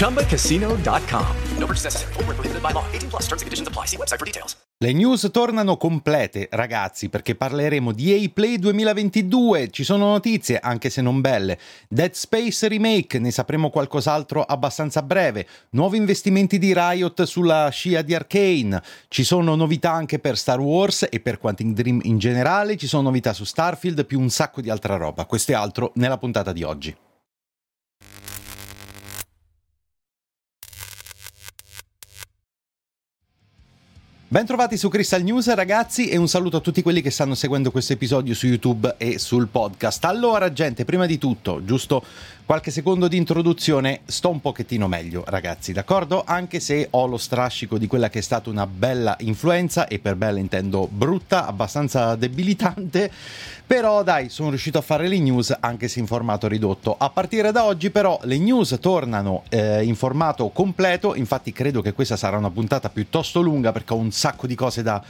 ChumbaCasino.com. No purchase necessary. Full prohibited by law. 18 plus terms and conditions apply. See website for details. Le news tornano complete, ragazzi, perché parleremo di EA Play 2022. Ci sono notizie, anche se non belle. Dead Space Remake, ne sapremo qualcos'altro abbastanza breve. Nuovi investimenti di Riot sulla scia di Arkane. Ci sono novità anche per Star Wars e per Quantum Dream in generale. Ci sono novità su Starfield, più un sacco di altra roba. Questo e altro nella puntata di oggi. Bentrovati su Crystal News ragazzi e un saluto a tutti quelli che stanno seguendo questo episodio su YouTube e sul podcast. Allora gente, prima di tutto, giusto qualche secondo di introduzione, sto un pochettino meglio ragazzi, d'accordo? Anche se ho lo strascico di quella che è stata una bella influenza e per bella intendo brutta, abbastanza debilitante, però dai, sono riuscito a fare le news anche se in formato ridotto. A partire da oggi però le news tornano eh, in formato completo, infatti credo che questa sarà una puntata piuttosto lunga perché ho un sacco di cose da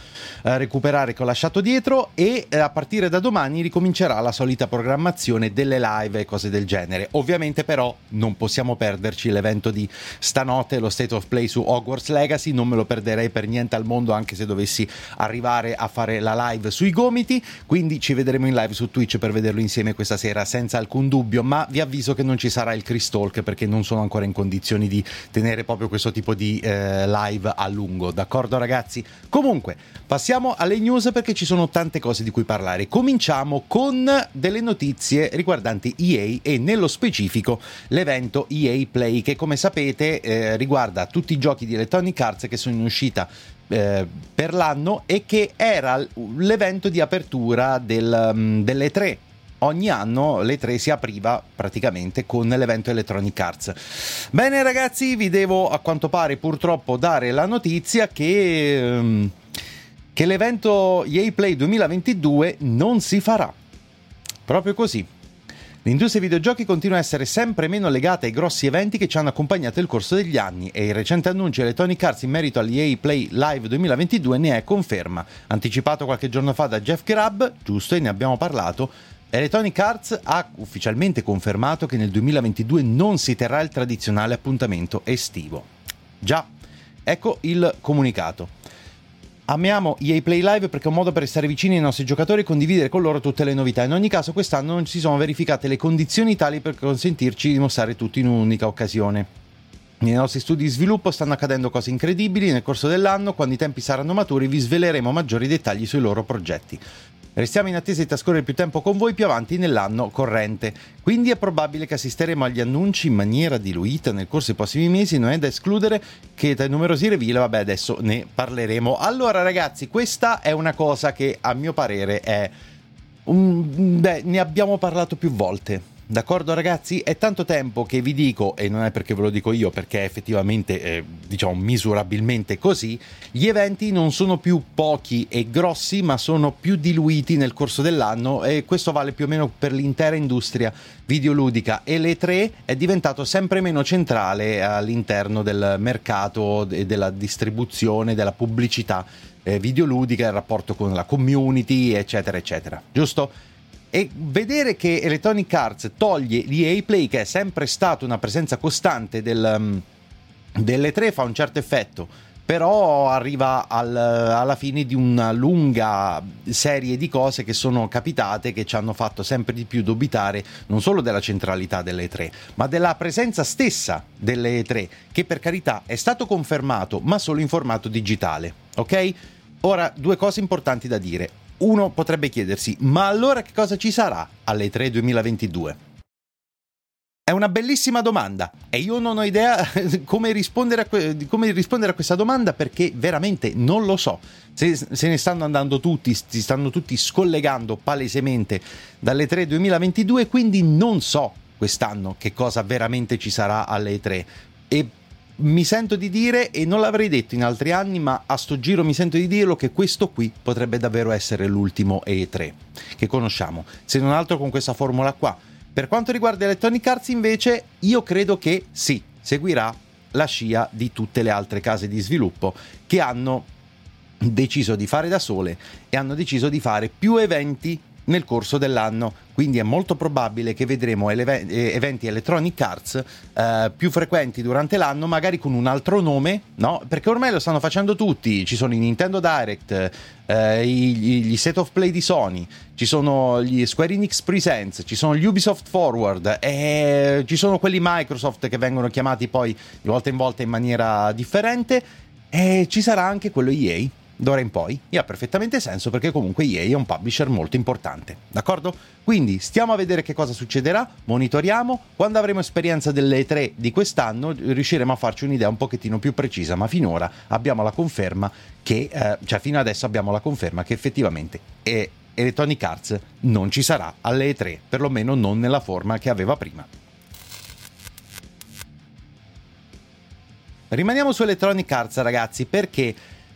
eh, recuperare che ho lasciato dietro e eh, a partire da domani ricomincerà la solita programmazione delle live e cose del genere. Ovviamente però non possiamo perderci l'evento di stanotte, lo State of Play su Hogwarts Legacy, non me lo perderei per niente al mondo anche se dovessi arrivare a fare la live sui gomiti, quindi ci vedremo in live su Twitch per vederlo insieme questa sera senza alcun dubbio, ma vi avviso che non ci sarà il Chris Talk perché non sono ancora in condizioni di tenere proprio questo tipo di eh, live a lungo, d'accordo ragazzi? Comunque, passiamo alle news perché ci sono tante cose di cui parlare. Cominciamo con delle notizie riguardanti EA e nello specifico l'evento EA Play che come sapete eh, riguarda tutti i giochi di Electronic Arts che sono in uscita eh, per l'anno e che era l'evento di apertura del, um, delle tre ogni anno le tre si apriva praticamente con l'evento Electronic Arts. Bene ragazzi, vi devo a quanto pare purtroppo dare la notizia che, um, che l'evento EA Play 2022 non si farà. Proprio così. L'industria dei videogiochi continua a essere sempre meno legata ai grossi eventi che ci hanno accompagnato nel corso degli anni e il recente annuncio Electronic Arts in merito agli EA Play Live 2022 ne è conferma. Anticipato qualche giorno fa da Jeff Grubb, giusto, e ne abbiamo parlato, Electronic Arts ha ufficialmente confermato che nel 2022 non si terrà il tradizionale appuntamento estivo. Già, ecco il comunicato. Amiamo EA Play Live perché è un modo per stare vicini ai nostri giocatori e condividere con loro tutte le novità. In ogni caso, quest'anno non si sono verificate le condizioni tali per consentirci di mostrare tutto in un'unica occasione. Nei nostri studi di sviluppo stanno accadendo cose incredibili. Nel corso dell'anno, quando i tempi saranno maturi, vi sveleremo maggiori dettagli sui loro progetti. Restiamo in attesa di trascorrere più tempo con voi più avanti nell'anno corrente, quindi è probabile che assisteremo agli annunci in maniera diluita nel corso dei prossimi mesi, non è da escludere che tra i numerosi reveal, vabbè adesso ne parleremo. Allora ragazzi, questa è una cosa che a mio parere è... Un... Beh, ne abbiamo parlato più volte D'accordo ragazzi? È tanto tempo che vi dico, e non è perché ve lo dico io, perché effettivamente, eh, diciamo, misurabilmente così, gli eventi non sono più pochi e grossi, ma sono più diluiti nel corso dell'anno e questo vale più o meno per l'intera industria videoludica e le tre è diventato sempre meno centrale all'interno del mercato e della distribuzione, della pubblicità eh, videoludica, il rapporto con la community, eccetera, eccetera. Giusto? E vedere che Electronic Arts toglie l'EA Play, che è sempre stata una presenza costante del, um, delle tre, fa un certo effetto. però arriva al, alla fine di una lunga serie di cose che sono capitate che ci hanno fatto sempre di più dubitare non solo della centralità delle E3, ma della presenza stessa delle E3, che per carità è stato confermato, ma solo in formato digitale, ok? Ora, due cose importanti da dire. Uno potrebbe chiedersi, ma allora che cosa ci sarà alle E3 2022? È una bellissima domanda e io non ho idea come rispondere a, que- come rispondere a questa domanda perché veramente non lo so. Se, se, ne stanno andando tutti, si stanno tutti scollegando palesemente dalle 3 2022, quindi non so quest'anno che cosa veramente ci sarà alle 3. E mi sento di dire, e non l'avrei detto in altri anni, ma a sto giro mi sento di dirlo, che questo qui potrebbe davvero essere l'ultimo E3 che conosciamo, se non altro con questa formula qua. Per quanto riguarda Electronic Arts invece io credo che sì, seguirà la scia di tutte le altre case di sviluppo che hanno deciso di fare da sole e hanno deciso di fare più eventi nel corso dell'anno. Quindi è molto probabile che vedremo ele- eh, eventi Electronic Arts eh, più frequenti durante l'anno, magari con un altro nome, no? Perché ormai lo stanno facendo tutti, ci sono i Nintendo Direct, eh, gli, gli Set of Play di Sony, ci sono gli Square Enix Presents, ci sono gli Ubisoft Forward, e ci sono quelli Microsoft che vengono chiamati poi di volta in volta in maniera differente, e ci sarà anche quello EA d'ora in poi e ha perfettamente senso perché comunque EA è un publisher molto importante, d'accordo? Quindi stiamo a vedere che cosa succederà, monitoriamo, quando avremo esperienza delle 3 di quest'anno riusciremo a farci un'idea un pochettino più precisa, ma finora abbiamo la conferma che, eh, cioè fino adesso abbiamo la conferma che effettivamente è Electronic Arts non ci sarà alle 3, perlomeno non nella forma che aveva prima. Rimaniamo su Electronic Arts ragazzi perché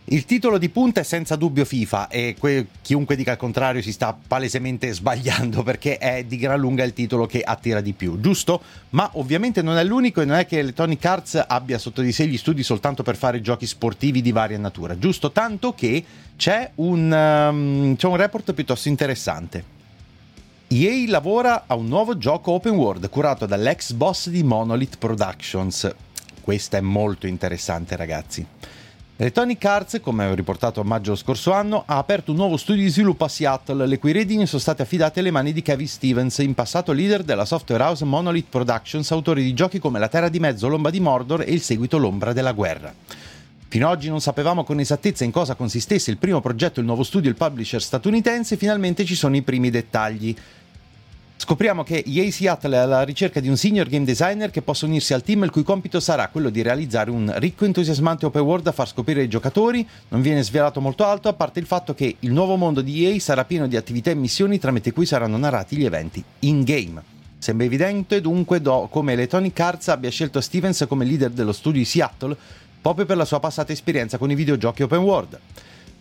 il titolo di punta è senza dubbio FIFA e que- chiunque dica il contrario si sta palesemente sbagliando perché è di gran lunga il titolo che attira di più, giusto? Ma ovviamente non è l'unico e non è che Electronic Arts abbia sotto di sé gli studi soltanto per fare giochi sportivi di varia natura, giusto? Tanto che c'è un, um, c'è un report piuttosto interessante. EA lavora a un nuovo gioco open world curato dall'ex boss di Monolith Productions. Questo è molto interessante ragazzi. Electronic Arts, come ho riportato a maggio scorso anno, ha aperto un nuovo studio di sviluppo a Seattle, le cui redini sono state affidate alle mani di Kevin Stevens, in passato leader della software house Monolith Productions, autore di giochi come La Terra di Mezzo, L'Ombra di Mordor e il seguito L'Ombra della Guerra. Fino ad oggi non sapevamo con esattezza in cosa consistesse il primo progetto, il nuovo studio, il publisher statunitense, finalmente ci sono i primi dettagli. Scopriamo che EA Seattle è alla ricerca di un senior game designer che possa unirsi al team il cui compito sarà quello di realizzare un ricco e entusiasmante open world da far scoprire ai giocatori. Non viene svelato molto alto, a parte il fatto che il nuovo mondo di EA sarà pieno di attività e missioni tramite cui saranno narrati gli eventi in game. Sembra evidente dunque do, come Electronic Arts abbia scelto Stevens come leader dello studio di Seattle proprio per la sua passata esperienza con i videogiochi open world.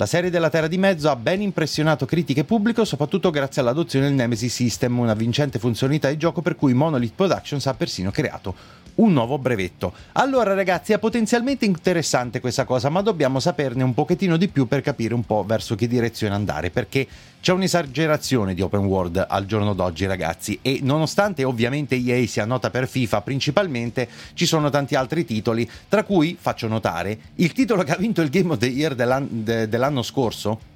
La serie della Terra di Mezzo ha ben impressionato critiche e pubblico, soprattutto grazie all'adozione del Nemesis System, una vincente funzionalità di gioco per cui Monolith Productions ha persino creato un nuovo brevetto. Allora ragazzi è potenzialmente interessante questa cosa, ma dobbiamo saperne un pochettino di più per capire un po' verso che direzione andare, perché c'è un'esagerazione di open world al giorno d'oggi ragazzi e nonostante ovviamente EA sia nota per FIFA principalmente, ci sono tanti altri titoli, tra cui faccio notare il titolo che ha vinto il Game of the Year dell'an- de- dell'anno scorso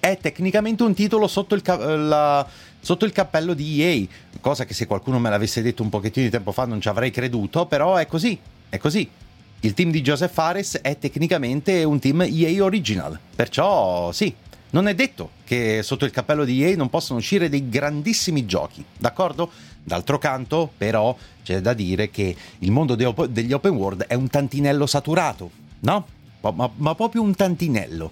è tecnicamente un titolo sotto il, ca- la, sotto il, cappello di EA, cosa che se qualcuno me l'avesse detto un pochettino di tempo fa non ci avrei creduto, però è così, è così. Il team di Joseph Fares è tecnicamente un team EA original, perciò sì, non è detto che sotto il cappello di EA non possano uscire dei grandissimi giochi, d'accordo? D'altro canto, però, c'è da dire che il mondo degli open world è un tantinello saturato, no? Ma, ma proprio un tantinello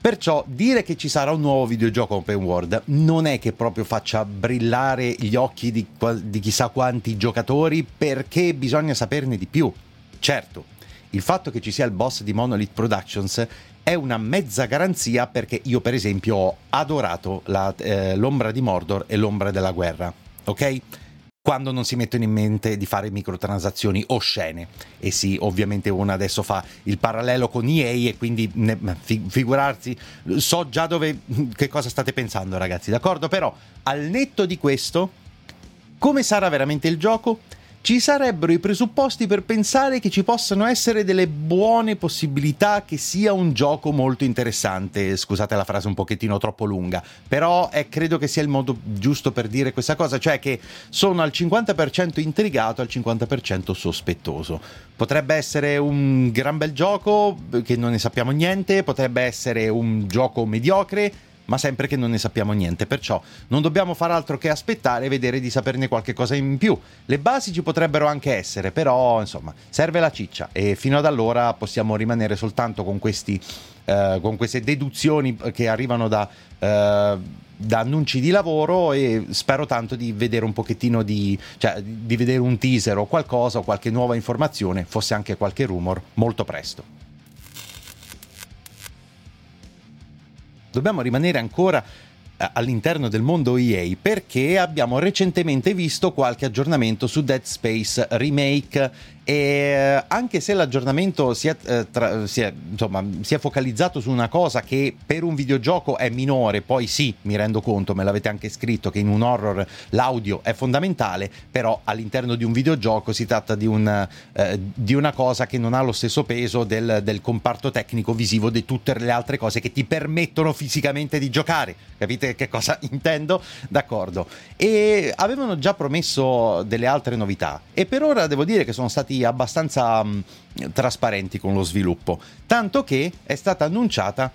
Perciò dire che ci sarà un nuovo videogioco open world non è che proprio faccia brillare gli occhi di, di, chissà quanti giocatori perché bisogna saperne di più. Certo, il fatto che ci sia il boss di Monolith Productions è una mezza garanzia perché io per esempio ho adorato la, eh, l'ombra di Mordor e l'ombra della guerra, ok? Quando non si mettono in mente di fare microtransazioni oscene. E sì, ovviamente uno adesso fa il parallelo con EA e quindi ne, figurarsi, so già dove, che cosa state pensando ragazzi, d'accordo? Però al netto di questo, come sarà veramente il gioco? Ci sarebbero i presupposti per pensare che ci possano essere delle buone possibilità che sia un gioco molto interessante. Scusate la frase un pochettino troppo lunga, però eh, credo che sia il modo giusto per dire questa cosa, cioè che sono al 50% intrigato, al 50% sospettoso. Potrebbe essere un gran bel gioco che non ne sappiamo niente, potrebbe essere un gioco mediocre ma sempre che non ne sappiamo niente, perciò non dobbiamo far altro che aspettare e vedere di saperne qualche cosa in più. Le basi ci potrebbero anche essere, però insomma, serve la ciccia e fino ad allora possiamo rimanere soltanto con, questi, eh, con queste deduzioni che arrivano da... Eh, da annunci di lavoro e spero tanto di vedere un pochettino di, cioè, di vedere un teaser o qualcosa o qualche nuova informazione, fosse anche qualche rumor, molto presto. Dobbiamo rimanere ancora all'interno del mondo EA perché abbiamo recentemente visto qualche aggiornamento su Dead Space Remake e eh, anche se l'aggiornamento si è, eh, tra, si, è, insomma, si è, focalizzato su una cosa che per un videogioco è minore, poi sì, mi rendo conto, me l'avete anche scritto, che in un horror l'audio è fondamentale, però all'interno di un videogioco si tratta di, un, eh, di una cosa che non ha lo stesso peso del, del comparto tecnico visivo di tutte le altre cose che ti permettono fisicamente di giocare. Capite che cosa intendo? D'accordo. E avevano già promesso delle altre novità e per ora devo dire che sono stati abbastanza mh, trasparenti con lo sviluppo, tanto che è stata annunciata,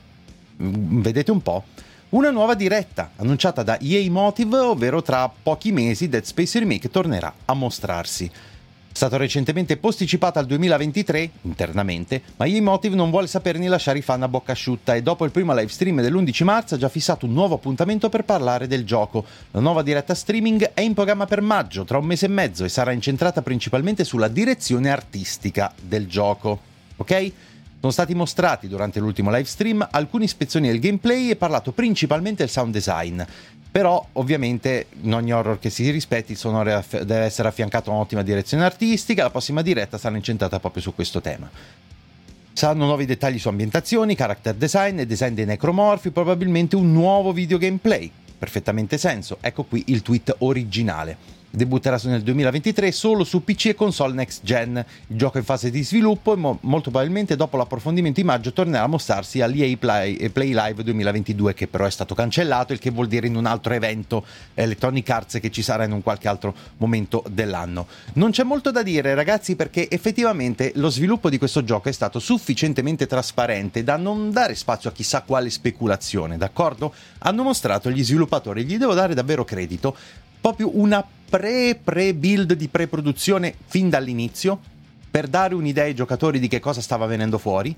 mh, vedete un po', una nuova diretta annunciata da EA Motive, ovvero tra pochi mesi Dead Space Remake tornerà a mostrarsi. È stato recentemente posticipato al 2023 internamente, ma Emotive non vuole saperne lasciare i fan a bocca asciutta e dopo il primo live stream dell'11 marzo ha già fissato un nuovo appuntamento per parlare del gioco. La nuova diretta streaming è in programma per maggio, tra un mese e mezzo, e sarà incentrata principalmente sulla direzione artistica del gioco. Ok? Sono stati mostrati durante l'ultimo live stream alcune ispezioni del gameplay e parlato principalmente del sound design. Però ovviamente in ogni horror che si rispetti il sonoro deve essere affiancato a un'ottima direzione artistica, la prossima diretta sarà incentrata proprio su questo tema. Saranno nuovi dettagli su ambientazioni, character design e design dei necromorfi, probabilmente un nuovo video gameplay. Perfettamente senso, ecco qui il tweet originale. Debutterà nel 2023 solo su PC e console next gen. Il gioco è in fase di sviluppo e mo- molto probabilmente dopo l'approfondimento in maggio tornerà a mostrarsi all'EA Play, Play Live 2022 che però è stato cancellato, il che vuol dire in un altro evento Electronic Arts che ci sarà in un qualche altro momento dell'anno. Non c'è molto da dire ragazzi perché effettivamente lo sviluppo di questo gioco è stato sufficientemente trasparente da non dare spazio a chissà quale speculazione, d'accordo? Hanno mostrato gli sviluppatori, gli devo dare davvero credito, proprio una pre-pre-build di pre-produzione fin dall'inizio per dare un'idea ai giocatori di che cosa stava venendo fuori.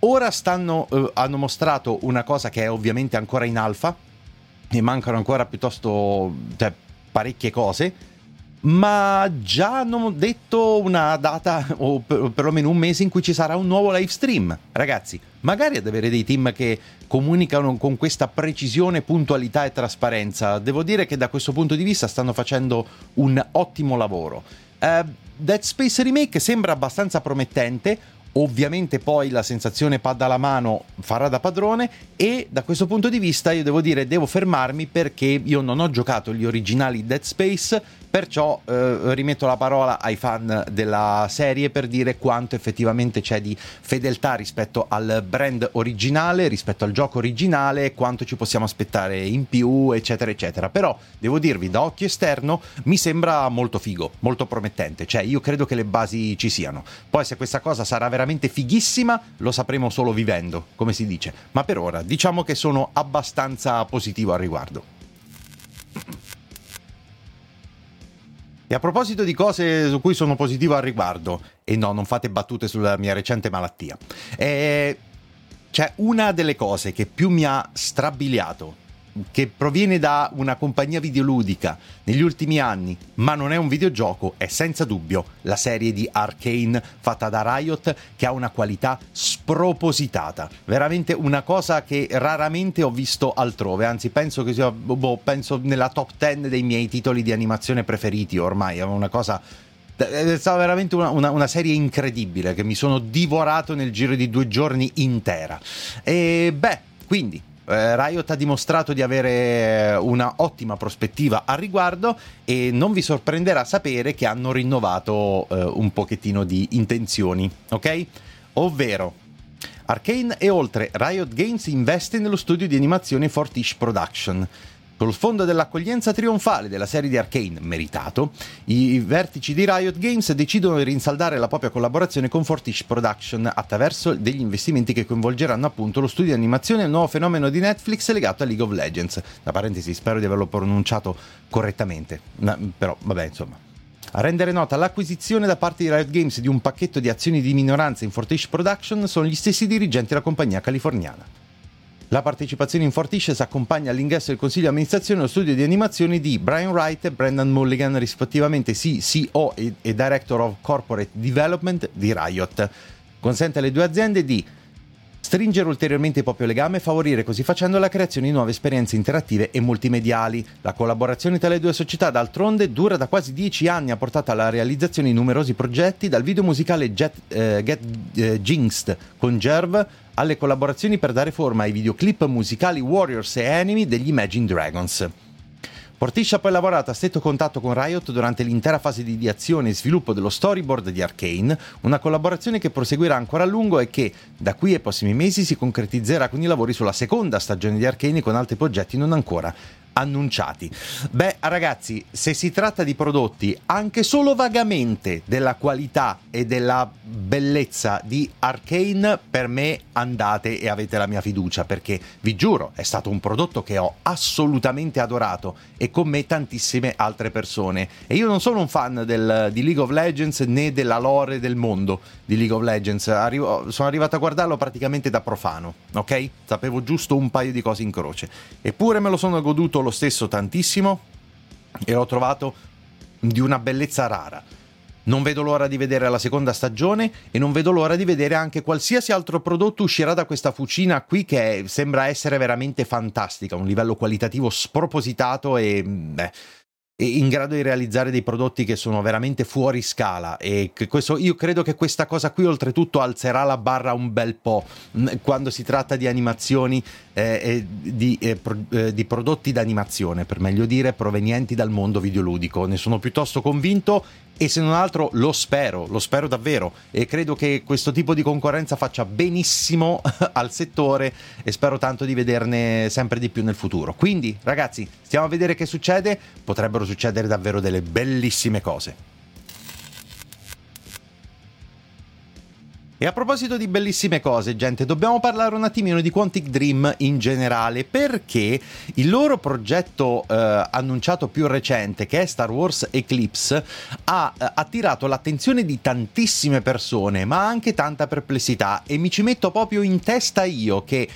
Ora stanno, eh, hanno mostrato una cosa che è ovviamente ancora in alfa e mancano ancora piuttosto cioè, parecchie cose ma già hanno detto una data o perlomeno un mese in cui ci sarà un nuovo live stream. Ragazzi, magari ad avere dei team che comunicano con questa precisione, puntualità e trasparenza, devo dire che da questo punto di vista stanno facendo un ottimo lavoro. Uh, Dead Space Remake sembra abbastanza promettente, Ovviamente poi la sensazione pad alla mano farà da padrone e da questo punto di vista io devo dire devo fermarmi perché io non ho giocato gli originali Dead Space, perciò eh, rimetto la parola ai fan della serie per dire quanto effettivamente c'è di fedeltà rispetto al brand originale, rispetto al gioco originale, quanto ci possiamo aspettare in più, eccetera, eccetera. Però devo dirvi, da occhio esterno mi sembra molto figo, molto promettente, cioè io credo che le basi ci siano. Poi se questa cosa sarà veramente fighissima, lo sapremo solo vivendo, come si dice. Ma per ora diciamo che sono abbastanza positivo al riguardo. E a proposito di cose su cui sono positivo al riguardo, e no, non fate battute sulla mia recente malattia, eh, c'è una delle cose che più mi ha strabiliato che proviene da una compagnia videoludica negli ultimi anni, ma non è un videogioco, è senza dubbio la serie di Arcane fatta da Riot che ha una qualità spropositata, veramente una cosa che raramente ho visto altrove, anzi penso che sia boh, penso nella top 10 dei miei titoli di animazione preferiti ormai, è una cosa è stata veramente una, una, una, serie incredibile che mi sono divorato nel giro di due giorni intera. E beh, quindi eh, Riot ha dimostrato di avere una ottima prospettiva al riguardo e non vi sorprenderà sapere che hanno rinnovato eh, un pochettino di intenzioni, ok? Ovvero Arcane e oltre Riot Games investe nello studio di animazione Fortish Production. Col fondo dell'accoglienza trionfale della serie di Arcane, meritato, i vertici di Riot Games decidono di rinsaldare la propria collaborazione con Fortish Production attraverso degli investimenti che coinvolgeranno appunto lo studio di animazione e il nuovo fenomeno di Netflix legato a League of Legends. Da parentesi, spero di averlo pronunciato correttamente, però vabbè insomma. A rendere nota l'acquisizione da parte di Riot Games di un pacchetto di azioni di minoranza in Fortish Production sono gli stessi dirigenti della compagnia californiana. La partecipazione in Fortish si accompagna all'ingresso del consiglio di amministrazione allo studio di animazione di Brian Wright e Brendan Mulligan, rispettivamente CCO e, e Director of Corporate Development di Riot. Consente alle due aziende di stringere ulteriormente il proprio legame e favorire così facendo la creazione di nuove esperienze interattive e multimediali. La collaborazione tra le due società d'altronde dura da quasi dieci anni e ha portato alla realizzazione di numerosi progetti, dal video musicale Jet, eh, Get eh, Jinxed con Jerv alle collaborazioni per dare forma ai videoclip musicali Warriors e Enemy degli Imagine Dragons. Portish ha poi lavorato a stretto contatto con Riot durante l'intera fase di ideazione e sviluppo dello storyboard di Arcane, una collaborazione che proseguirà ancora a lungo e che da qui ai prossimi mesi si concretizzerà con i lavori sulla seconda stagione di Arcane con altri progetti non ancora annunciati. Beh, ragazzi, se si tratta di prodotti anche solo vagamente della qualità e della bellezza di Arcane, per me andate e avete la mia fiducia, perché vi giuro, è stato un prodotto che ho assolutamente adorato e con me tantissime altre persone. E io non sono un fan del, di League of Legends né della lore del mondo di League of Legends. Arrivo, sono arrivato a guardarlo praticamente da profano, ok? Sapevo giusto un paio di cose in croce. Eppure me lo sono goduto lo stesso tantissimo e l'ho trovato di una bellezza rara. Non vedo l'ora di vedere la seconda stagione e non vedo l'ora di vedere anche qualsiasi altro prodotto uscirà da questa fucina qui che sembra essere veramente fantastica, un livello qualitativo spropositato e beh, in grado di realizzare dei prodotti che sono veramente fuori scala. E questo, io credo che questa cosa qui oltretutto alzerà la barra un bel po' quando si tratta di animazioni eh, di, eh, pro, eh, di prodotti d'animazione per meglio dire provenienti dal mondo videoludico. Ne sono piuttosto convinto e se non altro lo spero, lo spero davvero e credo che questo tipo di concorrenza faccia benissimo al settore e spero tanto di vederne sempre di più nel futuro. Quindi ragazzi, stiamo a vedere che succede, potrebbero succedere davvero delle bellissime cose. E a proposito di bellissime cose, gente, dobbiamo parlare un attimino di Quantic Dream in generale, perché il loro progetto eh, annunciato più recente, che è Star Wars Eclipse, ha eh, attirato l'attenzione di tantissime persone, ma anche tanta perplessità, e mi ci metto proprio in testa io che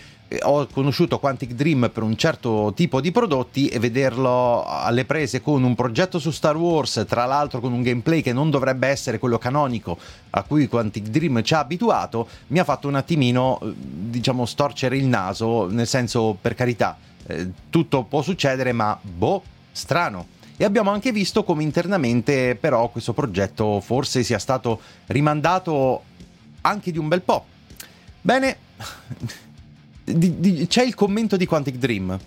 ho conosciuto Quantic Dream per un certo tipo di prodotti e vederlo alle prese con un progetto su Star Wars, tra l'altro con un gameplay che non dovrebbe essere quello canonico a cui Quantic Dream ci ha abituato, mi ha fatto un attimino, eh, diciamo, storcere il naso, nel senso, per carità, eh, tutto può succedere, ma boh, strano. E abbiamo anche visto come internamente però questo progetto forse sia stato rimandato anche di un bel po'. Bene, di, di, c'è il commento di Quantic Dream,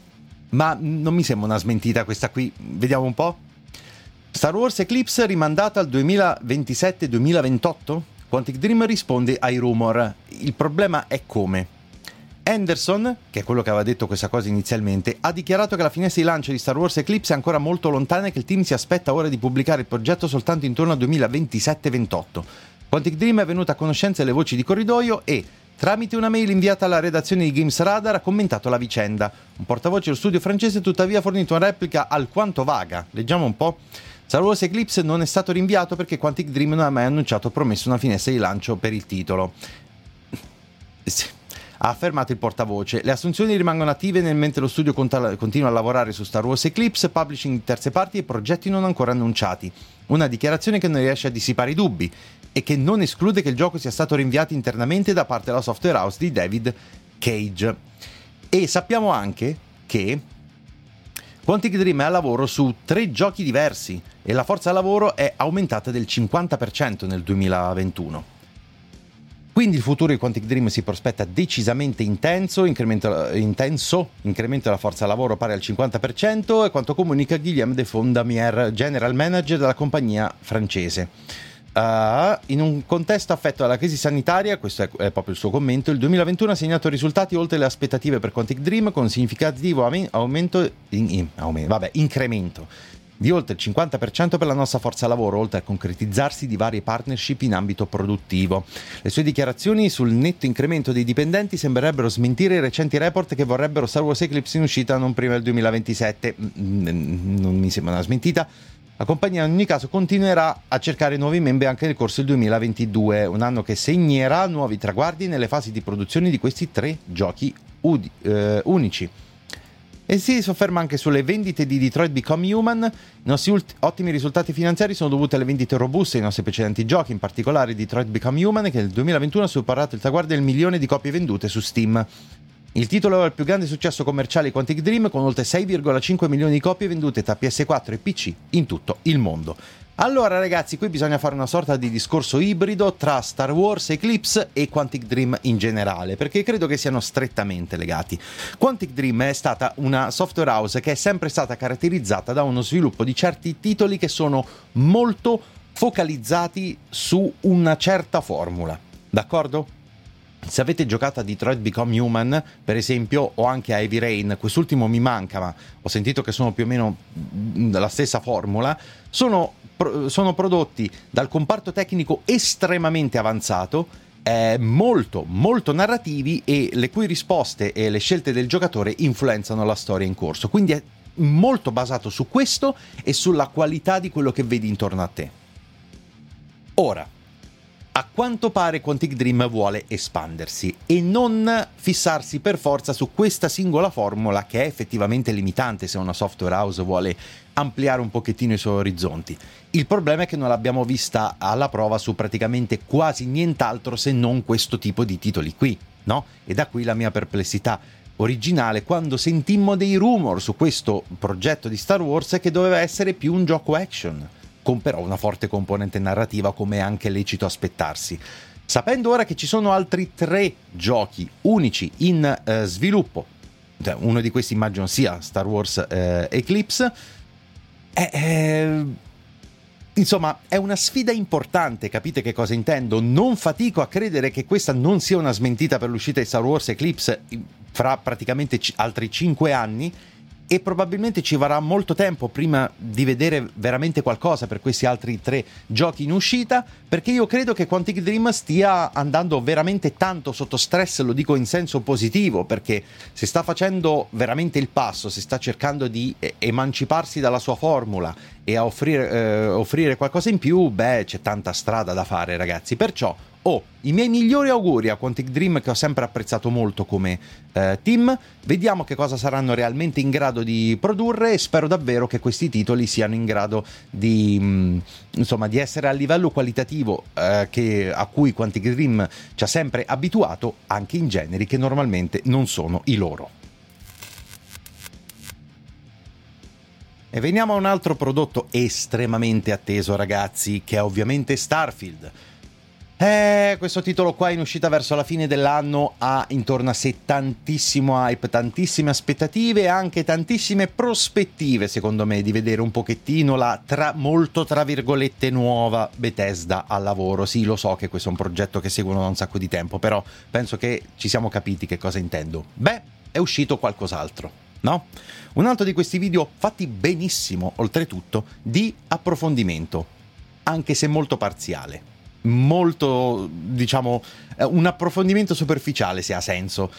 ma non mi sembra una smentita questa qui. Vediamo un po'. Star Wars Eclipse rimandata al 2027-2028? Quantic Dream risponde ai rumor. Il problema è come. Anderson, che è quello che aveva detto questa cosa inizialmente, ha dichiarato che la finestra di lancio di Star Wars Eclipse è ancora molto lontana e che il team si aspetta ora di pubblicare il progetto soltanto intorno al 2027-28. Quantic Dream è venuta a conoscenza delle voci di corridoio e, Tramite una mail inviata alla redazione di Games Radar ha commentato la vicenda. Un portavoce dello studio francese tuttavia ha fornito una replica alquanto vaga. Leggiamo un po'. Star Wars Eclipse non è stato rinviato perché Quantic Dream non ha mai annunciato o promesso una finestra di lancio per il titolo. ha affermato il portavoce. Le assunzioni rimangono attive nel mentre lo studio continua a lavorare su Star Wars Eclipse, publishing terze parti e progetti non ancora annunciati. Una dichiarazione che non riesce a dissipare i dubbi e che non esclude che il gioco sia stato rinviato internamente da parte della software house di David Cage. E sappiamo anche che Quantic Dream è a lavoro su tre giochi diversi e la forza lavoro è aumentata del 50% nel 2021. Quindi il futuro di Quantic Dream si prospetta decisamente intenso, incremento, intenso, incremento della forza lavoro pari al 50% e quanto comunica Guillaume de Fondamier, general manager della compagnia francese. Uh, in un contesto affetto dalla crisi sanitaria, questo è, è, proprio il suo commento, il 2021 ha segnato risultati oltre le aspettative per Quantic Dream con significativo aumento, in, in, aumento vabbè, incremento di oltre il 50% per la nostra forza lavoro, oltre a concretizzarsi di varie partnership in ambito produttivo. Le sue dichiarazioni sul netto incremento dei dipendenti sembrerebbero smentire i recenti report che vorrebbero Star Wars Eclipse in uscita non prima del 2027. Mm, mm, non mi sembra una smentita. La compagnia in ogni caso continuerà a cercare nuovi membri anche nel corso del 2022, un anno che segnerà nuovi traguardi nelle fasi di produzione di questi tre giochi udi- eh, unici. E si sofferma anche sulle vendite di Detroit Become Human. I nostri ulti- ottimi risultati finanziari sono dovuti alle vendite robuste dei nostri precedenti giochi, in particolare Detroit Become Human, che nel 2021 ha superato il traguardo del milione di copie vendute su Steam. Il titolo è il più grande successo commerciale Quantic Dream, con oltre 6,5 milioni di copie vendute tra PS4 e PC in tutto il mondo. Allora ragazzi, qui bisogna fare una sorta di discorso ibrido tra Star Wars Eclipse e Quantic Dream in generale, perché credo che siano strettamente legati. Quantic Dream è stata una software house che è sempre stata caratterizzata da uno sviluppo di certi titoli che sono molto focalizzati su una certa formula. D'accordo? Se avete giocato a Detroit Become Human, per esempio, o anche a Heavy Rain, quest'ultimo mi manca, ma ho sentito che sono più o meno la stessa formula, sono sono prodotti dal comparto tecnico estremamente avanzato, eh, molto, molto narrativi e le cui risposte e le scelte del giocatore influenzano la storia in corso. Quindi è molto basato su questo e sulla qualità di quello che vedi intorno a te. Ora, a quanto pare Quantic Dream vuole espandersi e non fissarsi per forza su questa singola formula che è effettivamente limitante se una software house vuole ampliare un pochettino i suoi orizzonti. Il problema è che non l'abbiamo vista alla prova su praticamente quasi nient'altro se non questo tipo di titoli qui, no? E da qui la mia perplessità originale quando sentimmo dei rumor su questo progetto di Star Wars che doveva essere più un gioco action con però una forte componente narrativa come è anche lecito aspettarsi. Sapendo ora che ci sono altri tre giochi unici in eh, sviluppo, cioè, uno di questi immagino sia Star Wars eh, Eclipse, eh, insomma è una sfida importante, capite che cosa intendo? Non fatico a credere che questa non sia una smentita per l'uscita di Star Wars Eclipse fra praticamente c- altri cinque anni e probabilmente ci vorrà molto tempo prima di vedere veramente qualcosa per questi altri tre giochi in uscita, perché io credo che Quantic Dream stia andando veramente tanto sotto stress, lo dico in senso positivo, perché se sta facendo veramente il passo, se sta cercando di emanciparsi dalla sua formula e a offrire, eh, offrire qualcosa in più, beh, c'è tanta strada da fare, ragazzi. Perciò Oh, i miei migliori auguri a Quantic Dream che ho sempre apprezzato molto come eh, team. Vediamo che cosa saranno realmente in grado di produrre e spero davvero che questi titoli siano in grado di, mh, mm, insomma, di essere a livello qualitativo eh, che, a cui Quantic Dream ci ha sempre abituato anche in generi che normalmente non sono i loro. E veniamo a un altro prodotto estremamente atteso ragazzi, che è ovviamente Starfield. Eh, questo titolo qua in uscita verso la fine dell'anno ha intorno a sé tantissimo hype, tantissime aspettative e anche tantissime prospettive, secondo me, di vedere un pochettino la tra, molto tra virgolette nuova Bethesda al lavoro. Sì, lo so che questo è un progetto che seguono da un sacco di tempo, però penso che ci siamo capiti che cosa intendo. Beh, è uscito qualcos'altro. No? Un altro di questi video fatti benissimo, oltretutto, di approfondimento, anche se molto parziale molto, diciamo, eh, un approfondimento superficiale se ha senso.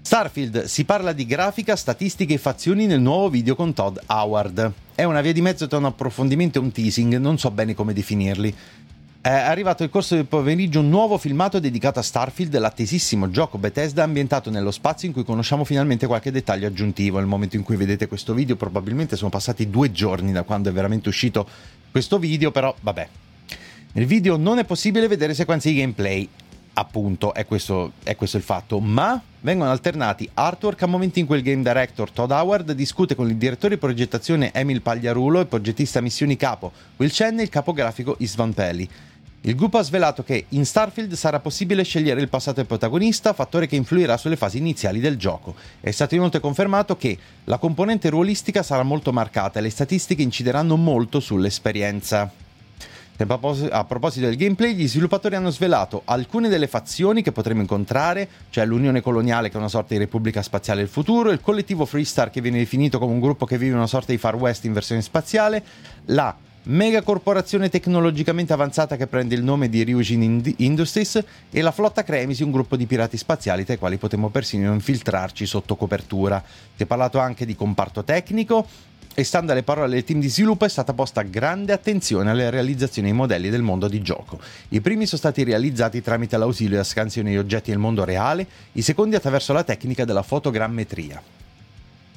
Starfield si parla di grafica, statistiche e fazioni nel nuovo video con Todd Howard. È una via di mezzo tra un approfondimento e un teasing, non so bene come definirli. È arrivato il corso del pomeriggio un nuovo filmato dedicato a Starfield, l'attesissimo gioco Bethesda ambientato nello spazio in cui conosciamo finalmente qualche dettaglio aggiuntivo. Nel momento in cui vedete questo video probabilmente sono passati due giorni da quando è veramente uscito questo video, però vabbè, nel video non è possibile vedere sequenze di gameplay, appunto, è questo, è questo il fatto, ma vengono alternati artwork a momenti in cui il game director Todd Howard discute con il direttore di progettazione Emil Pagliarulo e il progettista missioni capo Will Chen e il capo grafico Isvan Pelli. Il gruppo ha svelato che in Starfield sarà possibile scegliere il passato del protagonista, fattore che influirà sulle fasi iniziali del gioco. È stato inoltre confermato che la componente ruolistica sarà molto marcata e le statistiche incideranno molto sull'esperienza. A proposito del gameplay, gli sviluppatori hanno svelato alcune delle fazioni che potremo incontrare, cioè l'Unione Coloniale che è una sorta di Repubblica Spaziale del futuro, il collettivo Freestar che viene definito come un gruppo che vive una sorta di Far West in versione spaziale, la megacorporazione tecnologicamente avanzata che prende il nome di Ryujin Industries e la flotta Cremisi, un gruppo di pirati spaziali tra i quali potremmo persino infiltrarci sotto copertura. Si è parlato anche di comparto tecnico e stando alle parole del team di sviluppo è stata posta grande attenzione alle realizzazioni dei modelli del mondo di gioco. I primi sono stati realizzati tramite l'ausilio e scansione di oggetti nel mondo reale, i secondi attraverso la tecnica della fotogrammetria.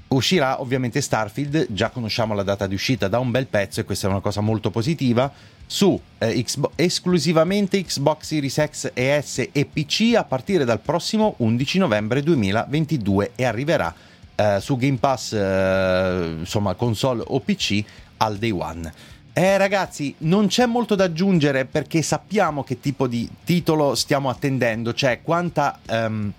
Uscirà ovviamente Starfield, già conosciamo la data di uscita da un bel pezzo e questa è una cosa molto positiva, su eh, Xbox, esclusivamente Xbox Series X e S e PC a partire dal prossimo 11 novembre 2022 e arriverà eh, su Game Pass, eh, insomma console o PC al day one. Eh ragazzi, non c'è molto da aggiungere perché sappiamo che tipo di titolo stiamo attendendo, cioè quanta, um,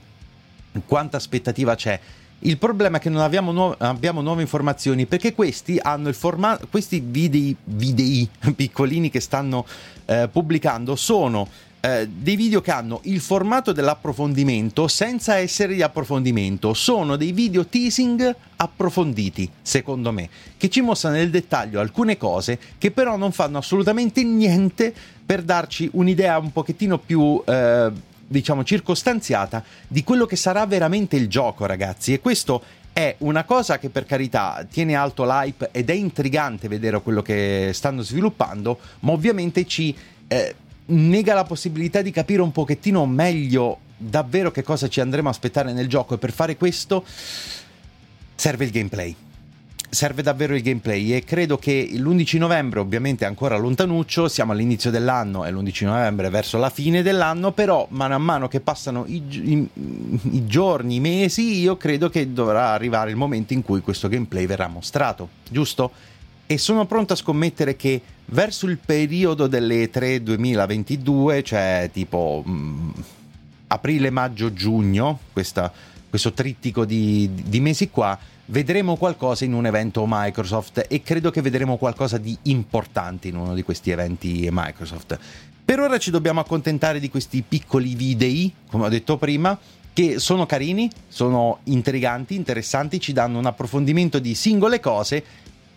quanta aspettativa c'è. Il problema è che non abbiamo, nu- abbiamo nuove informazioni perché questi hanno il formato, questi video, videi piccolini che stanno eh, pubblicando sono eh, dei video che hanno il formato dell'approfondimento senza essere di approfondimento. Sono dei video teasing approfonditi, secondo me, che ci mostrano nel dettaglio alcune cose che però non fanno assolutamente niente per darci un'idea un pochettino più... Eh, diciamo circostanziata di quello che sarà veramente il gioco, ragazzi. E questo è una cosa che per carità tiene alto l'hype ed è intrigante vedere quello che stanno sviluppando, ma ovviamente ci eh, nega la possibilità di capire un pochettino meglio davvero che cosa ci andremo a aspettare nel gioco. E per fare questo serve il gameplay. Serve davvero il gameplay. E credo che l'11 novembre ovviamente ancora lontanuccio, siamo all'inizio dell'anno e l'11 novembre verso la fine dell'anno, però mano a mano che passano i, i, i giorni, i mesi, io credo che dovrà arrivare il momento in cui questo gameplay verrà mostrato, giusto? E sono pronto a scommettere che verso il periodo delle 3 2022, cioè tipo mh, mm, aprile, maggio, giugno, questa, questo trittico di, di mesi qua, vedremo qualcosa in un evento Microsoft e credo che vedremo qualcosa di importante in uno di questi eventi Microsoft. Per ora ci dobbiamo accontentare di questi piccoli videi, come ho detto prima, che sono carini, sono intriganti, interessanti, ci danno un approfondimento di singole cose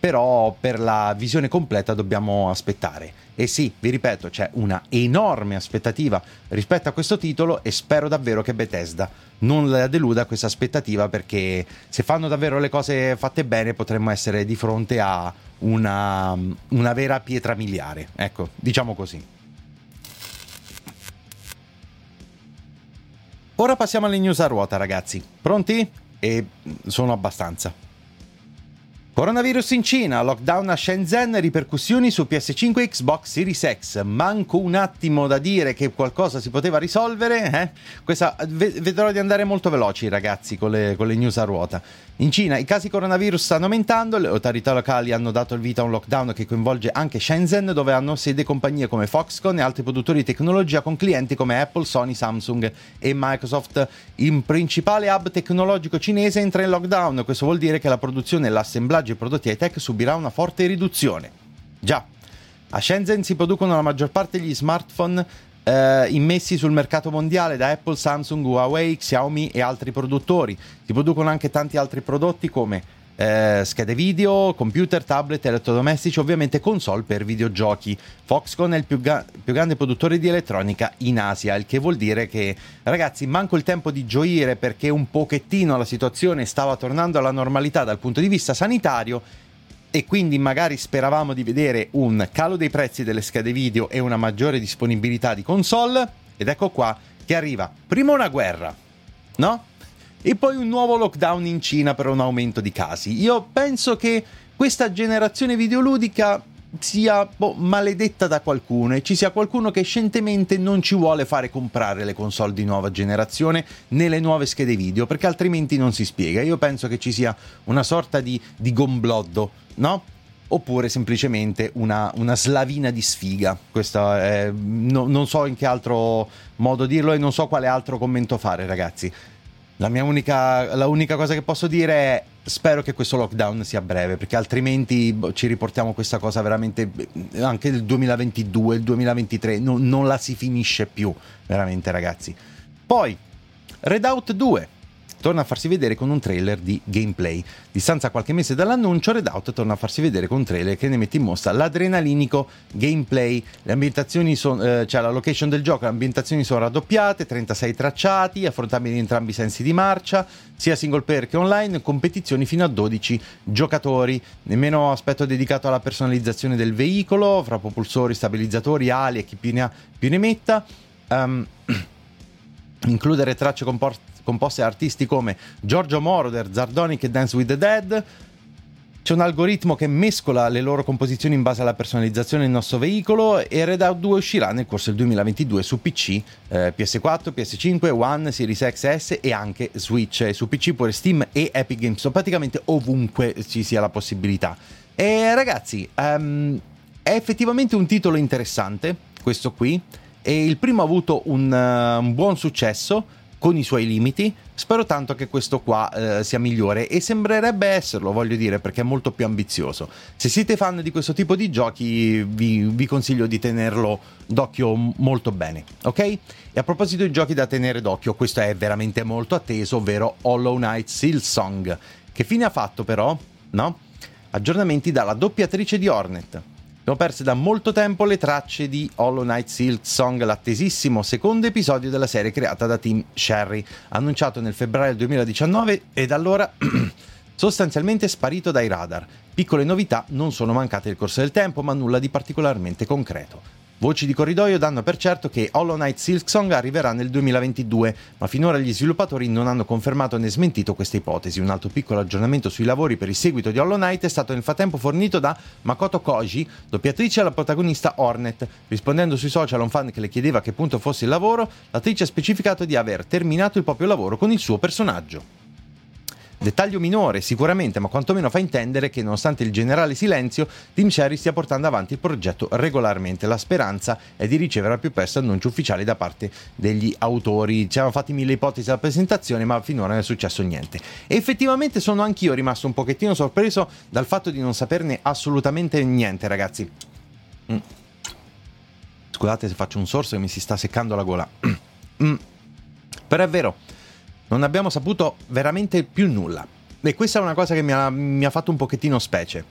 però per la visione completa dobbiamo aspettare. E sì, vi ripeto, c'è una enorme aspettativa rispetto a questo titolo e spero davvero che Bethesda non la deluda questa aspettativa perché se fanno davvero le cose fatte bene potremmo essere di fronte a una, una vera pietra miliare. Ecco, diciamo così. Ora passiamo alle news a ruota, ragazzi. Pronti? E sono abbastanza. Coronavirus in Cina, lockdown a Shenzhen, ripercussioni su PS5 e Xbox Series X. Manco un attimo da dire che qualcosa si poteva risolvere. Eh? Questa, vedrò di andare molto veloci, ragazzi, con le, con le news a ruota. In Cina i casi coronavirus stanno aumentando, le autorità locali hanno dato il vita a un lockdown che coinvolge anche Shenzhen, dove hanno sede compagnie come Foxconn e altri produttori di tecnologia con clienti come Apple, Sony, Samsung e Microsoft. Il principale hub tecnologico cinese entra in lockdown, questo vuol dire che la produzione e l'assemblaggio di prodotti high-tech subirà una forte riduzione. Già, a Shenzhen si producono la maggior parte degli smartphone eh, immessi sul mercato mondiale da Apple, Samsung, Huawei, Xiaomi e altri produttori. Si producono anche tanti altri prodotti come eh, schede video, computer, tablet, elettrodomestici, ovviamente console per videogiochi. Foxconn è il più, ga- più, grande produttore di elettronica in Asia, il che vuol dire che ragazzi manco il tempo di gioire perché un pochettino la situazione stava tornando alla normalità dal punto di vista sanitario e quindi magari speravamo di vedere un calo dei prezzi delle schede video e una maggiore disponibilità di console ed ecco qua che arriva prima una guerra, no? E poi un nuovo lockdown in Cina per un aumento di casi. Io penso che questa generazione videoludica sia boh, maledetta da qualcuno e ci sia qualcuno che scientemente non ci vuole fare comprare le console di nuova generazione nelle nuove schede video perché altrimenti non si spiega. Io penso che ci sia una sorta di, di gombloddo, no? oppure semplicemente una, una slavina di sfiga. È, no, non so in che altro modo dirlo e non so quale altro commento fare, ragazzi. La mia unica, la unica cosa che posso dire è spero che questo lockdown sia breve perché altrimenti boh, ci riportiamo questa cosa veramente anche nel 2022, il 2023 no, non la si finisce più veramente ragazzi. Poi Redout 2 torna a farsi vedere con un trailer di gameplay. Distanza qualche mese dall'annuncio, Redout torna a farsi vedere con un trailer che ne mette in mostra l'adrenalinico gameplay. Le ambientazioni sono, eh, cioè la location del gioco, le ambientazioni sono raddoppiate, 36 tracciati, affrontabili in entrambi i sensi di marcia, sia single player che online, competizioni fino a 12 giocatori. Nemmeno aspetto dedicato alla personalizzazione del veicolo, fra propulsori, stabilizzatori, ali e chi più ne ha più ne metta. Um, includere tracce composte composte da artisti come Giorgio Moroder, Zardonic e Dance with the Dead. C'è un algoritmo che mescola le loro composizioni in base alla personalizzazione del nostro veicolo e Redout 2 uscirà nel corso del 2022 su PC, eh, PS4, PS5, One, Series XS e anche Switch. E su PC pure Steam e Epic Games, so praticamente ovunque ci sia la possibilità. E ragazzi, um, è effettivamente un titolo interessante, questo qui, e il primo ha avuto un, uh, un buon successo con i suoi limiti. Spero tanto che questo qua eh, sia migliore e sembrerebbe esserlo, voglio dire, perché è molto più ambizioso. Se siete fan di questo tipo di giochi, vi, vi consiglio di tenerlo d'occhio molto bene, ok? E a proposito di giochi da tenere d'occhio, questo è veramente molto atteso, ovvero Hollow Knight Silksong. Che fine ha fatto però? No? Aggiornamenti dalla doppiatrice di Hornet. Abbiamo perso da molto tempo le tracce di Hollow Knight Silk Song, l'attesissimo secondo episodio della serie creata da Team Sherry, annunciato nel febbraio 2019 e da allora sostanzialmente sparito dai radar. Piccole novità non sono mancate nel corso del tempo, ma nulla di particolarmente concreto. Voci di corridoio danno per certo che Hollow Knight Silksong arriverà nel 2022, ma finora gli sviluppatori non hanno confermato né smentito questa ipotesi. Un altro piccolo aggiornamento sui lavori per il seguito di Hollow Knight è stato nel frattempo fornito da Makoto Koji, doppiatrice alla protagonista Hornet. Rispondendo sui social a un fan che le chiedeva a che punto fosse il lavoro, l'attrice ha specificato di aver terminato il proprio lavoro con il suo personaggio. Dettaglio minore sicuramente, ma quantomeno fa intendere che nonostante il generale silenzio, Team Sherry stia portando avanti il progetto regolarmente. La speranza è di ricevere al più presto annunci ufficiali da parte degli autori. Ci hanno fatti mille ipotesi alla presentazione, ma finora non è successo niente. E effettivamente sono anch'io rimasto un pochettino sorpreso dal fatto di non saperne assolutamente niente, ragazzi. Mm. Scusate se faccio un sorso che mi si sta seccando la gola. mm. Però è vero non abbiamo saputo veramente più nulla. E questa è una cosa che mi ha, mi ha fatto un pochettino specie.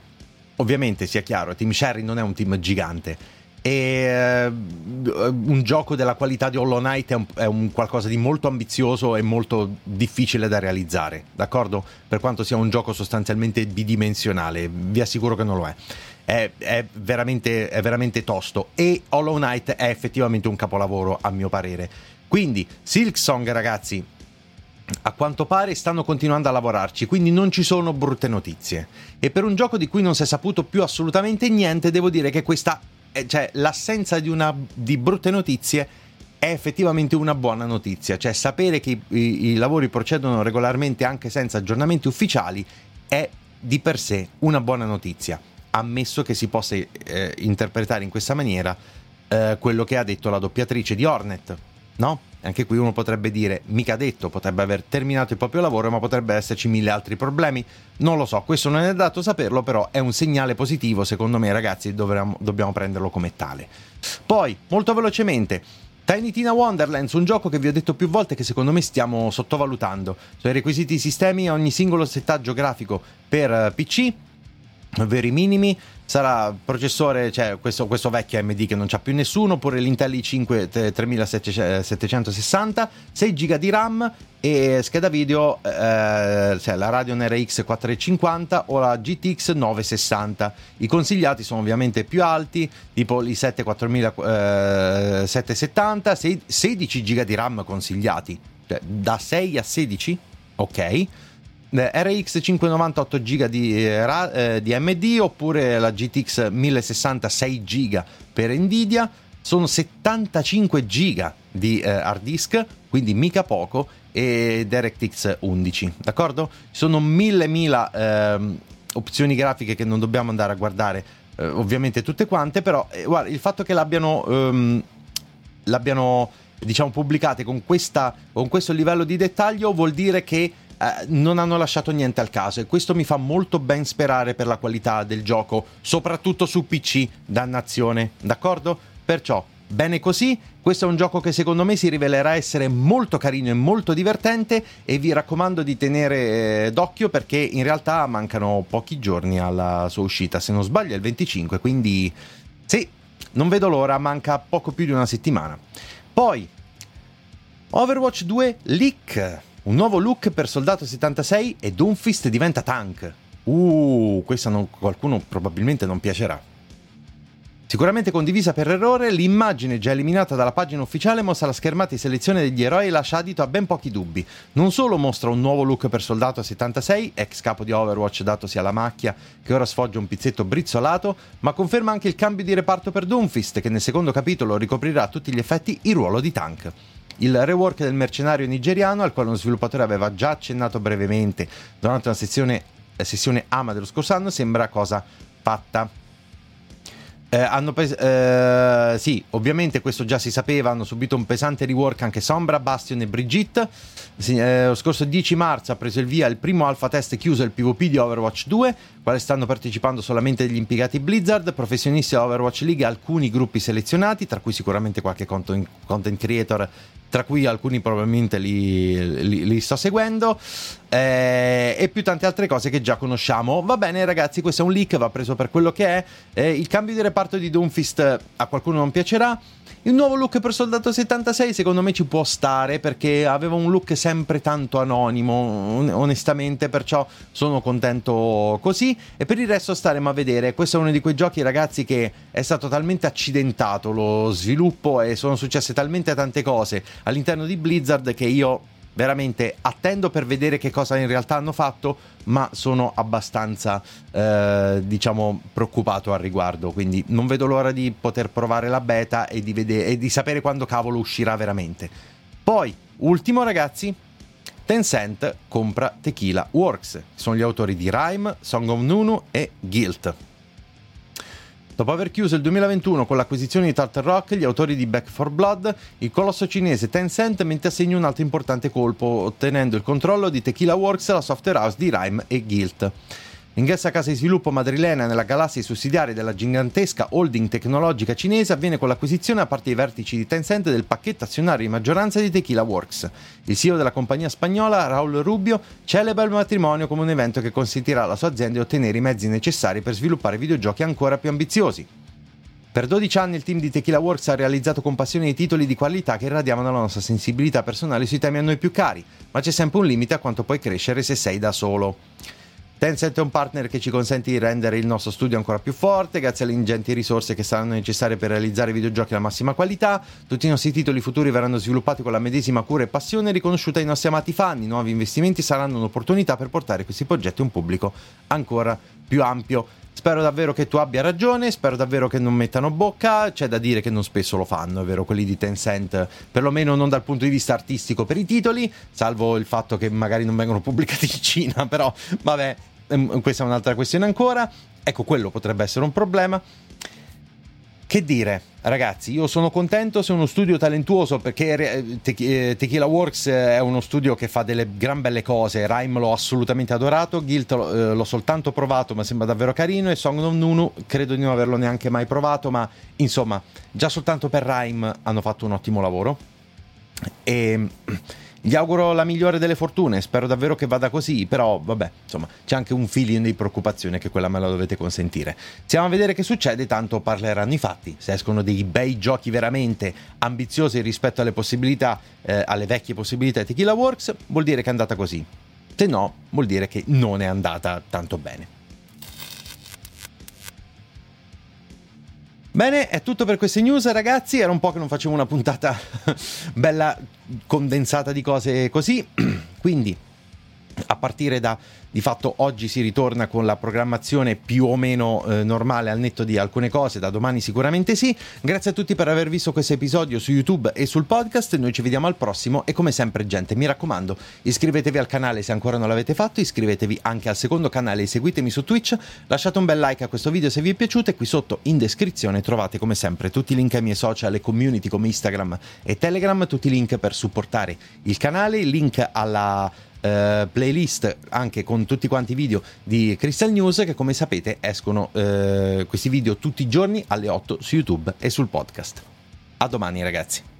Ovviamente, sia chiaro, Team Sherry non è un team gigante. E uh, un gioco della qualità di Hollow Knight è un, è un, qualcosa di molto ambizioso e molto difficile da realizzare, d'accordo? Per quanto sia un gioco sostanzialmente bidimensionale, vi assicuro che non lo è. È, è, veramente, è veramente tosto e Hollow Knight è effettivamente un capolavoro a mio parere. Quindi, Silksong, ragazzi, a quanto pare stanno continuando a lavorarci, quindi non ci sono brutte notizie. E per un gioco di cui non si è saputo più assolutamente niente, devo dire che questa, cioè l'assenza di, una, di brutte notizie è effettivamente una buona notizia. Cioè sapere che i, i lavori procedono regolarmente anche senza aggiornamenti ufficiali è di per sé una buona notizia, ammesso che si possa eh, interpretare in questa maniera eh, quello che ha detto la doppiatrice di Hornet, no? Anche qui uno potrebbe dire, mica detto, potrebbe aver terminato il proprio lavoro, ma potrebbe esserci mille altri problemi. Non lo so, questo non è dato saperlo, però è un segnale positivo, secondo me, ragazzi, dovremmo, dobbiamo prenderlo come tale. Poi, molto velocemente, Tiny Tina Wonderlands, un gioco che vi ho detto più volte che secondo me stiamo sottovalutando. Sono i requisiti sistemi, ogni singolo settaggio grafico per eh, PC, veri minimi, sarà processore, cioè questo, questo vecchio AMD che non c'ha più nessuno, oppure l'Intel i5 3760, 6 GB di RAM e scheda video, eh, cioè la Radeon RX 450 o la GTX 960. I consigliati sono ovviamente più alti, tipo i 7 4770, 16 GB di RAM consigliati, cioè da 6 a 16, ok RX 598 GB di, eh, di AMD oppure la GTX 1060 6 GB per Nvidia sono 75 GB di eh, hard disk quindi mica poco e DirectX 11 d'accordo? sono mille mila ehm, opzioni grafiche che non dobbiamo andare a guardare eh, ovviamente tutte quante, però eh, guarda, il fatto che l'abbiano, ehm, l'abbiano diciamo pubblicate con, questa, con questo livello di dettaglio vuol dire che eh, non hanno lasciato niente al caso e questo mi fa molto ben sperare per la qualità del gioco, soprattutto su PC, dannazione, d'accordo? Perciò bene così, questo è un gioco che secondo me si rivelerà essere molto carino e molto divertente e vi raccomando di tenere eh, d'occhio perché in realtà mancano pochi giorni alla sua uscita, se non sbaglio è il 25, quindi sì, non vedo l'ora, manca poco più di una settimana. Poi Overwatch 2 Leak, un nuovo look per Soldato 76 e Doomfist diventa tank. Uh, questa non, qualcuno probabilmente non piacerà. Sicuramente condivisa per errore, l'immagine già eliminata dalla pagina ufficiale mostra la schermata di selezione degli eroi e lascia adito a ben pochi dubbi. Non solo mostra un nuovo look per Soldato 76, ex capo di Overwatch datosi alla macchia che ora sfoggia un pizzetto brizzolato, ma conferma anche il cambio di reparto per Doomfist che nel secondo capitolo ricoprirà a tutti gli effetti il ruolo di tank. Il rework del mercenario nigeriano, al quale uno sviluppatore aveva già accennato brevemente durante una sessione, sessione AMA dello scorso anno, sembra cosa fatta. Eh, hanno pes- eh, sì, ovviamente questo già si sapeva, hanno subito un pesante rework anche Sombra, Bastion e Brigitte. Sì, eh, lo scorso 10 marzo ha preso il via il primo alfa test chiuso il PvP di Overwatch 2, quale stanno partecipando solamente gli impiegati Blizzard, professionisti Overwatch League e alcuni gruppi selezionati, tra cui sicuramente qualche content, content creator tra cui alcuni probabilmente li, li, li sto seguendo, eh, e più tante altre cose che già conosciamo. Va bene, ragazzi, questo è un leak, va preso per quello che è. Eh, il cambio di reparto di Doomfist a qualcuno non piacerà. Il nuovo look per Soldato 76 secondo me ci può stare perché aveva un look sempre tanto anonimo, onestamente, perciò sono contento così. E per il resto staremo a vedere. Questo è uno di quei giochi, ragazzi, che è stato talmente accidentato lo sviluppo e sono successe talmente tante cose all'interno di Blizzard che io veramente attendo per vedere che cosa in realtà hanno fatto, ma sono abbastanza, eh, diciamo, preoccupato al riguardo. Quindi non vedo l'ora di poter provare la beta e di, vedere, e di sapere quando cavolo uscirà veramente. Poi, ultimo, ragazzi. Tencent compra Tequila Works, sono gli autori di Rhyme, Song of Nunu e Guilt. Dopo aver chiuso il 2021 con l'acquisizione di Turtle Rock, gli autori di Back 4 Blood, il colosso cinese Tencent mette a segno un altro importante colpo, ottenendo il controllo di Tequila Works, la software house di Rhyme e Guilt. L'ingresso a casa di sviluppo madrilena nella galassia sussidiaria della gigantesca holding tecnologica cinese avviene con l'acquisizione da parte dei vertici di Tencent del pacchetto azionario di maggioranza di Tequila Works. Il CEO della compagnia spagnola, Raul Rubio, celebra il matrimonio come un evento che consentirà alla sua azienda di ottenere i mezzi necessari per sviluppare videogiochi ancora più ambiziosi. Per 12 anni il team di Tequila Works ha realizzato con passione i titoli di qualità che irradiavano la nostra sensibilità personale sui temi a noi più cari, ma c'è sempre un limite a quanto puoi crescere se sei da solo. Tencent è un partner che ci consente di rendere il nostro studio ancora più forte grazie alle ingenti risorse che saranno necessarie per realizzare videogiochi alla massima qualità. Tutti i nostri titoli futuri verranno sviluppati con la medesima cura e passione riconosciuta ai nostri amati fan. I nuovi investimenti saranno un'opportunità per portare questi progetti a un pubblico ancora più ampio. Spero davvero che tu abbia ragione, spero davvero che non mettano bocca, c'è da dire che non spesso lo fanno, è vero, quelli di Tencent, perlomeno non dal punto di vista artistico per i titoli, salvo il fatto che magari non vengono pubblicati in Cina, però vabbè, questa è un'altra questione ancora. Ecco, quello potrebbe essere un problema. Che dire, ragazzi, io sono contento se uno studio talentuoso perché eh, eh, Tequila Works è uno studio che fa delle gran belle cose. Rhyme l'ho assolutamente adorato, Guilt eh, l'ho soltanto provato, ma sembra davvero carino. E Song of Nunu credo di non averlo neanche mai provato, ma insomma, già soltanto per Rhyme hanno fatto un ottimo lavoro. E gli auguro la migliore delle fortune, spero davvero che vada così, però vabbè, insomma, c'è anche un feeling di preoccupazione che quella me la dovete consentire. Stiamo a vedere che succede, tanto parleranno i fatti. Se escono dei bei giochi veramente ambiziosi rispetto alle possibilità, eh, alle vecchie possibilità di Tequila Works, vuol dire che è andata così. Se no, vuol dire che non è andata tanto bene. Bene, è tutto per queste news, ragazzi. Era un po' che non facevo una puntata bella condensata di cose così. Quindi a partire da di fatto oggi si ritorna con la programmazione più o meno eh, normale al netto di alcune cose, da domani sicuramente sì. Grazie a tutti per aver visto questo episodio su YouTube e sul podcast, noi ci vediamo al prossimo e come sempre gente mi raccomando iscrivetevi al canale se ancora non l'avete fatto, iscrivetevi anche al secondo canale e seguitemi su Twitch, lasciate un bel like a questo video se vi è piaciuto e qui sotto in descrizione trovate come sempre tutti i link ai miei social e community come Instagram e Telegram, tutti i link per supportare il canale, il link alla eh, playlist anche con tutti quanti i video di Crystal News che come sapete escono eh, questi video tutti i giorni alle 8 su YouTube e sul podcast. A domani ragazzi.